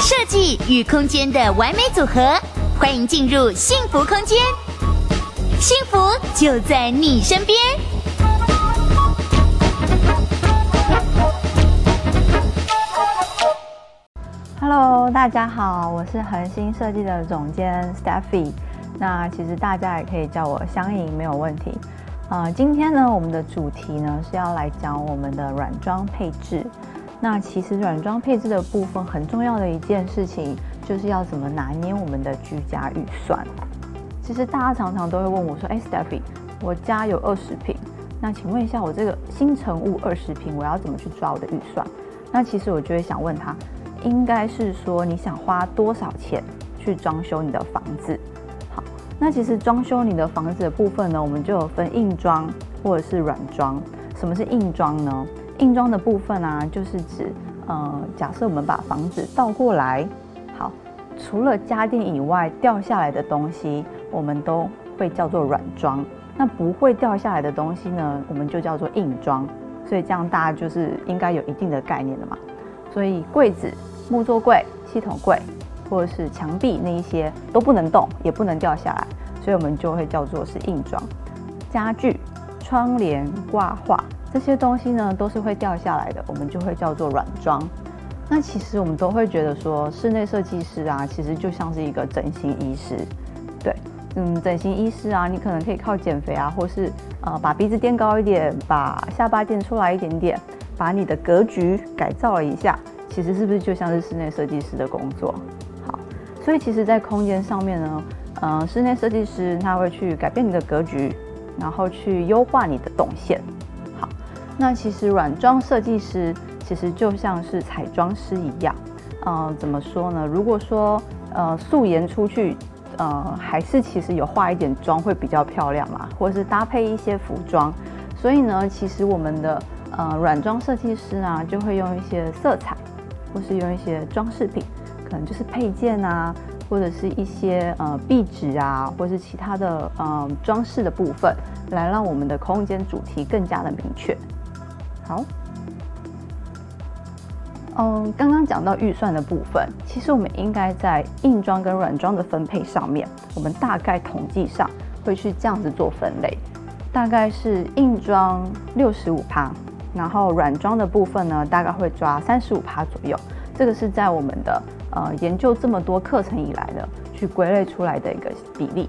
设计与空间的完美组合，欢迎进入幸福空间，幸福就在你身边。Hello，大家好，我是恒星设计的总监 Steffi。那其实大家也可以叫我香莹，没有问题。啊、今天呢，我们的主题呢是要来讲我们的软装配置。那其实软装配置的部分很重要的一件事情，就是要怎么拿捏我们的居家预算。其实大家常常都会问我说：“哎，Stephy，我家有二十平，那请问一下，我这个新成屋二十平，我要怎么去抓我的预算？”那其实我就会想问他，应该是说你想花多少钱去装修你的房子？那其实装修你的房子的部分呢，我们就有分硬装或者是软装。什么是硬装呢？硬装的部分啊，就是指呃，假设我们把房子倒过来，好，除了家电以外掉下来的东西，我们都会叫做软装。那不会掉下来的东西呢，我们就叫做硬装。所以这样大家就是应该有一定的概念了嘛。所以柜子、木作柜、系统柜。或者是墙壁那一些都不能动，也不能掉下来，所以我们就会叫做是硬装。家具、窗帘、挂画这些东西呢，都是会掉下来的，我们就会叫做软装。那其实我们都会觉得说，室内设计师啊，其实就像是一个整形医师。对，嗯，整形医师啊，你可能可以靠减肥啊，或是呃把鼻子垫高一点，把下巴垫出来一点点，把你的格局改造了一下，其实是不是就像是室内设计师的工作？所以其实，在空间上面呢，呃，室内设计师他会去改变你的格局，然后去优化你的动线。好，那其实软装设计师其实就像是彩妆师一样，呃，怎么说呢？如果说呃素颜出去，呃，还是其实有化一点妆会比较漂亮嘛，或是搭配一些服装。所以呢，其实我们的呃软装设计师啊，就会用一些色彩，或是用一些装饰品。就是配件啊，或者是一些呃壁纸啊，或者是其他的呃装饰的部分，来让我们的空间主题更加的明确。好，嗯，刚刚讲到预算的部分，其实我们应该在硬装跟软装的分配上面，我们大概统计上会去这样子做分类，大概是硬装六十五趴，然后软装的部分呢，大概会抓三十五趴左右。这个是在我们的。呃，研究这么多课程以来的，去归类出来的一个比例。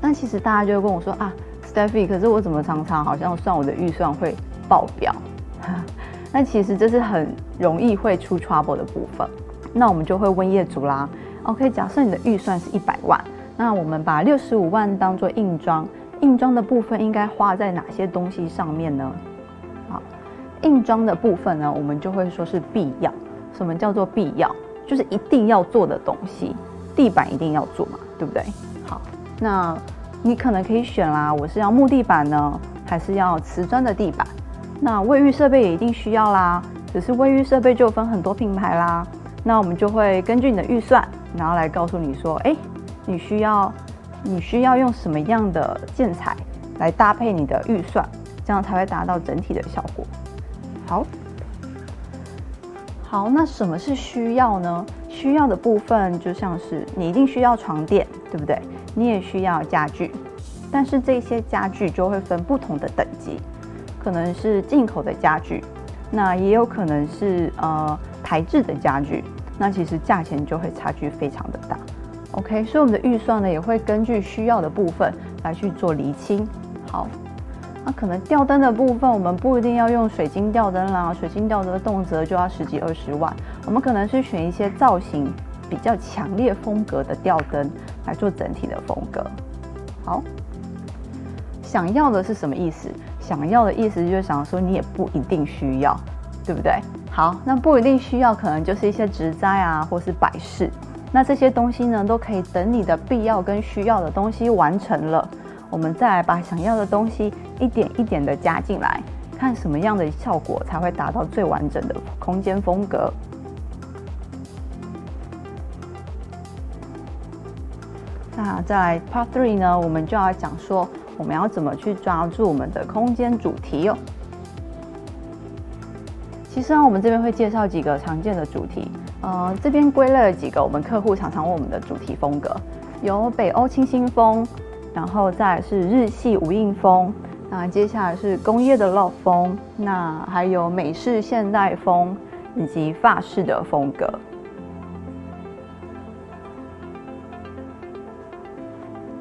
那其实大家就会跟我说啊，Stephy，可是我怎么常常好像算我的预算会爆表？那其实这是很容易会出 trouble 的部分。那我们就会问业主啦，OK，假设你的预算是一百万，那我们把六十五万当做硬装，硬装的部分应该花在哪些东西上面呢？好硬装的部分呢，我们就会说是必要。什么叫做必要？就是一定要做的东西。地板一定要做嘛，对不对？好，那你可能可以选啦，我是要木地板呢，还是要瓷砖的地板？那卫浴设备也一定需要啦。只是卫浴设备就分很多品牌啦。那我们就会根据你的预算，然后来告诉你说，哎，你需要你需要用什么样的建材来搭配你的预算，这样才会达到整体的效果。好，好，那什么是需要呢？需要的部分就像是你一定需要床垫，对不对？你也需要家具，但是这些家具就会分不同的等级，可能是进口的家具，那也有可能是呃台制的家具，那其实价钱就会差距非常的大。OK，所以我们的预算呢也会根据需要的部分来去做厘清。好。那、可能吊灯的部分，我们不一定要用水晶吊灯啦，水晶吊灯动辄就要十几二十万。我们可能是选一些造型比较强烈风格的吊灯来做整体的风格。好，想要的是什么意思？想要的意思就是想说你也不一定需要，对不对？好，那不一定需要，可能就是一些植栽啊，或是摆饰。那这些东西呢，都可以等你的必要跟需要的东西完成了。我们再来把想要的东西一点一点的加进来，看什么样的效果才会达到最完整的空间风格。那再来 Part Three 呢，我们就要讲说我们要怎么去抓住我们的空间主题哦。其实啊，我们这边会介绍几个常见的主题，呃，这边归类了几个我们客户常常问我们的主题风格，有北欧清新风，然后再来是日系无印风，那接下来是工业的 loft 风，那还有美式现代风以及法式的风格。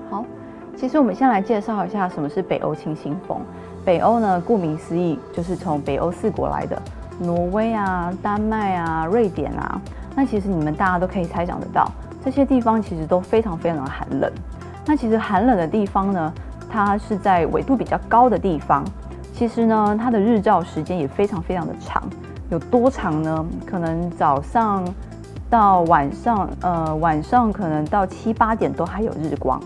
好，其实我们先来介绍一下什么是北欧清新风。北欧呢，顾名思义就是从北欧四国来的。挪威啊，丹麦啊，瑞典啊，那其实你们大家都可以猜想得到，这些地方其实都非常非常的寒冷。那其实寒冷的地方呢，它是在纬度比较高的地方，其实呢，它的日照时间也非常非常的长，有多长呢？可能早上到晚上，呃，晚上可能到七八点都还有日光。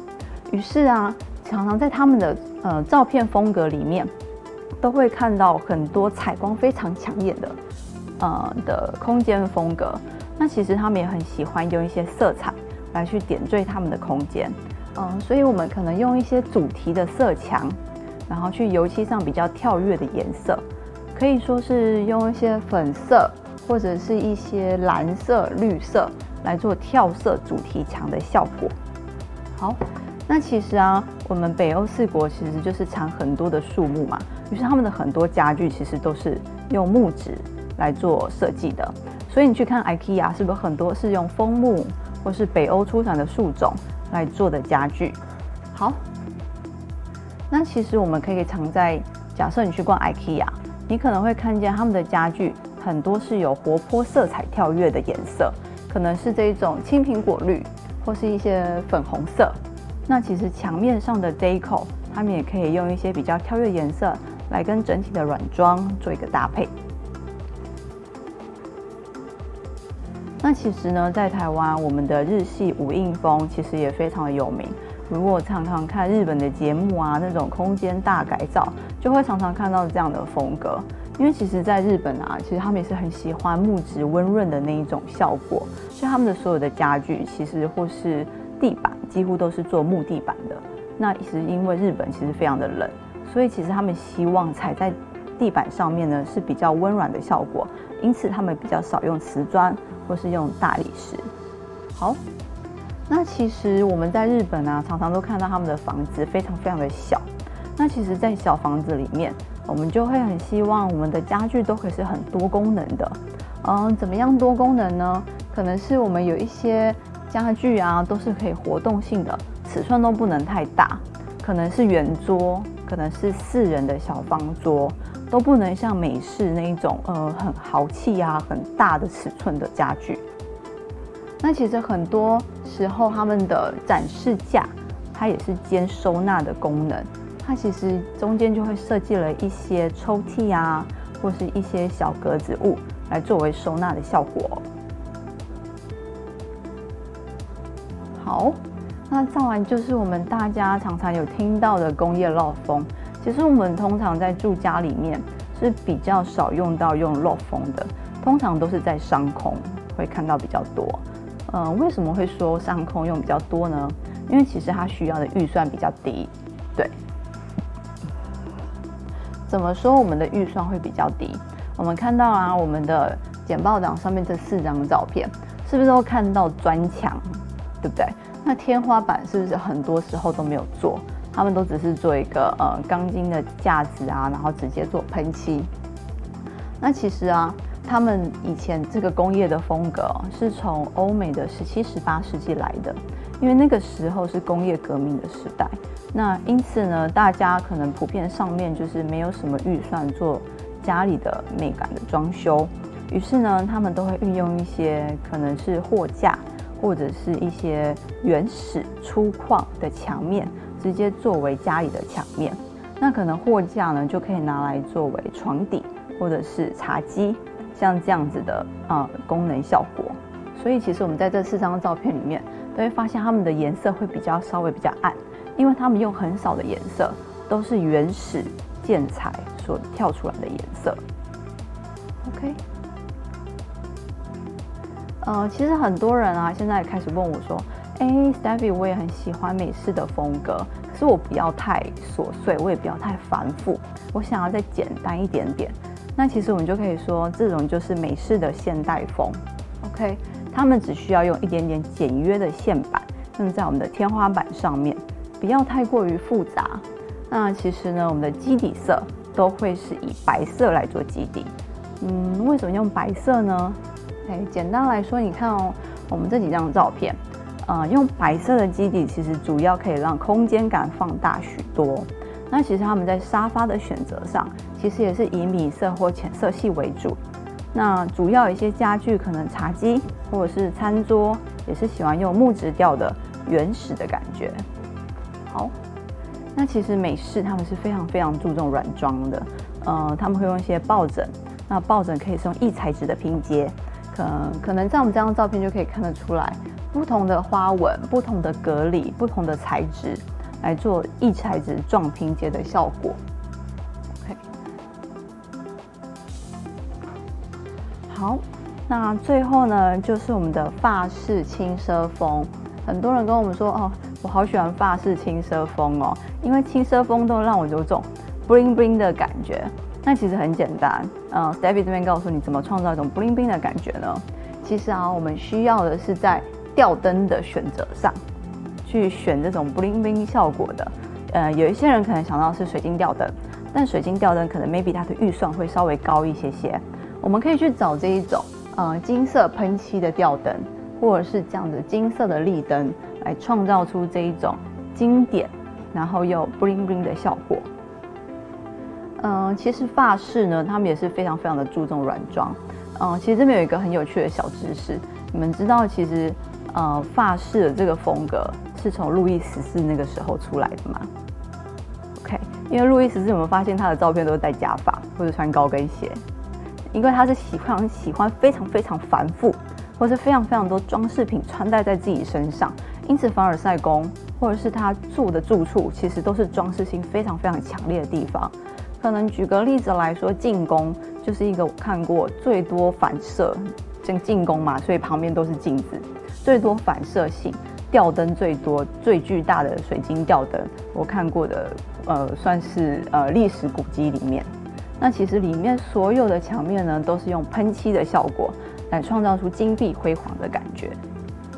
于是啊，常常在他们的呃照片风格里面。都会看到很多采光非常抢眼的，呃的空间风格。那其实他们也很喜欢用一些色彩来去点缀他们的空间，嗯、所以我们可能用一些主题的色墙，然后去油漆上比较跳跃的颜色，可以说是用一些粉色或者是一些蓝色、绿色来做跳色主题墙的效果。好，那其实啊，我们北欧四国其实就是产很多的树木嘛。于是他们的很多家具其实都是用木质来做设计的，所以你去看 IKEA 是不是很多是用枫木或是北欧出产的树种来做的家具？好，那其实我们可以藏在，假设你去逛 IKEA，你可能会看见他们的家具很多是有活泼色彩跳跃的颜色，可能是这一种青苹果绿或是一些粉红色。那其实墙面上的 deco，他们也可以用一些比较跳跃颜色。来跟整体的软装做一个搭配。那其实呢，在台湾，我们的日系无印风其实也非常的有名。如果常常看日本的节目啊，那种空间大改造，就会常常看到这样的风格。因为其实，在日本啊，其实他们也是很喜欢木质温润的那一种效果，所以他们的所有的家具，其实或是地板，几乎都是做木地板的。那也是因为日本其实非常的冷。所以其实他们希望踩在地板上面呢，是比较温软的效果，因此他们比较少用瓷砖或是用大理石。好，那其实我们在日本啊，常常都看到他们的房子非常非常的小。那其实，在小房子里面，我们就会很希望我们的家具都可以是很多功能的。嗯，怎么样多功能呢？可能是我们有一些家具啊，都是可以活动性的，尺寸都不能太大，可能是圆桌。可能是四人的小方桌，都不能像美式那一种，呃，很豪气啊，很大的尺寸的家具。那其实很多时候，他们的展示架，它也是兼收纳的功能。它其实中间就会设计了一些抽屉啊，或是一些小格子物，来作为收纳的效果。好。那再来就是我们大家常常有听到的工业 loft 风。其实我们通常在住家里面是比较少用到用漏风的，通常都是在上空会看到比较多。嗯、为什么会说上空用比较多呢？因为其实它需要的预算比较低。对，怎么说我们的预算会比较低？我们看到啊，我们的简报档上面这四张照片，是不是都看到砖墙？对不对？那天花板是不是很多时候都没有做？他们都只是做一个呃钢筋的架子啊，然后直接做喷漆。那其实啊，他们以前这个工业的风格是从欧美的十七、十八世纪来的，因为那个时候是工业革命的时代。那因此呢，大家可能普遍上面就是没有什么预算做家里的美感的装修，于是呢，他们都会运用一些可能是货架。或者是一些原始粗犷的墙面，直接作为家里的墙面。那可能货架呢，就可以拿来作为床底，或者是茶几，像这样子的啊、功能效果。所以其实我们在这四张照片里面，都会发现它们的颜色会比较稍微比较暗，因为它们用很少的颜色，都是原始建材所跳出来的颜色。OK。呃，其实很多人啊，现在也开始问我说：“哎，Steffi，我也很喜欢美式的风格，可是我不要太琐碎，我也不要太繁复，我想要再简单一点点。那其实我们就可以说，这种就是美式的现代风。OK，他们只需要用一点点简约的线板，用在我们的天花板上面，不要太过于复杂。那其实呢，我们的基底色都会是以白色来做基底。嗯，为什么用白色呢？哎，简单来说，你看哦，我们这几张照片，呃，用白色的基底，其实主要可以让空间感放大许多。那其实他们在沙发的选择上，其实也是以米色或浅色系为主。那主要一些家具，可能茶几或者是餐桌，也是喜欢用木质调的原始的感觉。好，那其实美式他们是非常非常注重软装的，呃，他们会用一些抱枕，那抱枕可以是用异材质的拼接，可能可能在我们这张照片就可以看得出来，不同的花纹、不同的格里、不同的材质。来做异材质撞拼接的效果。OK，好，那最后呢，就是我们的法式轻奢风。很多人跟我们说，哦，我好喜欢法式轻奢风哦，因为轻奢风都让我有种 bling bling 的感觉。那其实很简单，嗯，Steffi 这边告诉你怎么创造一种 bling bling 的感觉呢？其实啊，我们需要的是在吊灯的选择上。去选这种 bling bling 效果的，呃，有一些人可能想到是水晶吊灯，但水晶吊灯可能 maybe 它的预算会稍微高一些些。我们可以去找这一种，呃，金色喷漆的吊灯，或者是这样的金色的立灯，来创造出这一种经典，然后又 bling bling 的效果。嗯、其实法式呢，他们也是非常非常的注重软装。嗯、其实这边有一个很有趣的小知识，你们知道其实，呃，法式的这个风格。是从路易十四那个时候出来的吗？OK，因为路易十四有没有发现他的照片都是戴假发或者穿高跟鞋？因为他是喜欢喜欢非常非常繁复，或是非常非常多装饰品穿戴在自己身上，因此凡尔赛宫或者是他住的住处，其实都是装饰性非常非常强烈的地方。可能举个例子来说，进宫就是一个我看过最多反射，像进宫嘛，所以旁边都是镜子，最多反射性。吊灯最多、最巨大的水晶吊灯，我看过的，呃，算是呃历史古迹里面。那其实里面所有的墙面呢，都是用喷漆的效果来创造出金碧辉煌的感觉。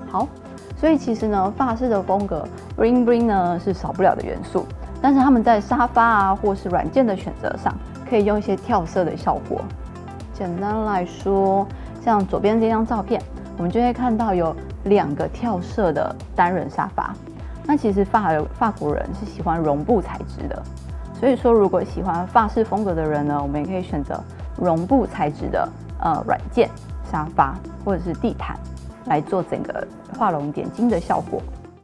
好，所以其实呢，法式的风格 bling bling 呢是少不了的元素，但是他们在沙发啊或是软件的选择上，可以用一些跳色的效果。简单来说，像左边这张照片，我们就会看到有。两个跳色的单人沙发，那其实法法国人是喜欢绒布材质的，所以说如果喜欢法式风格的人呢，我们也可以选择绒布材质的呃软件沙发或者是地毯来做整个画龙点睛的效果。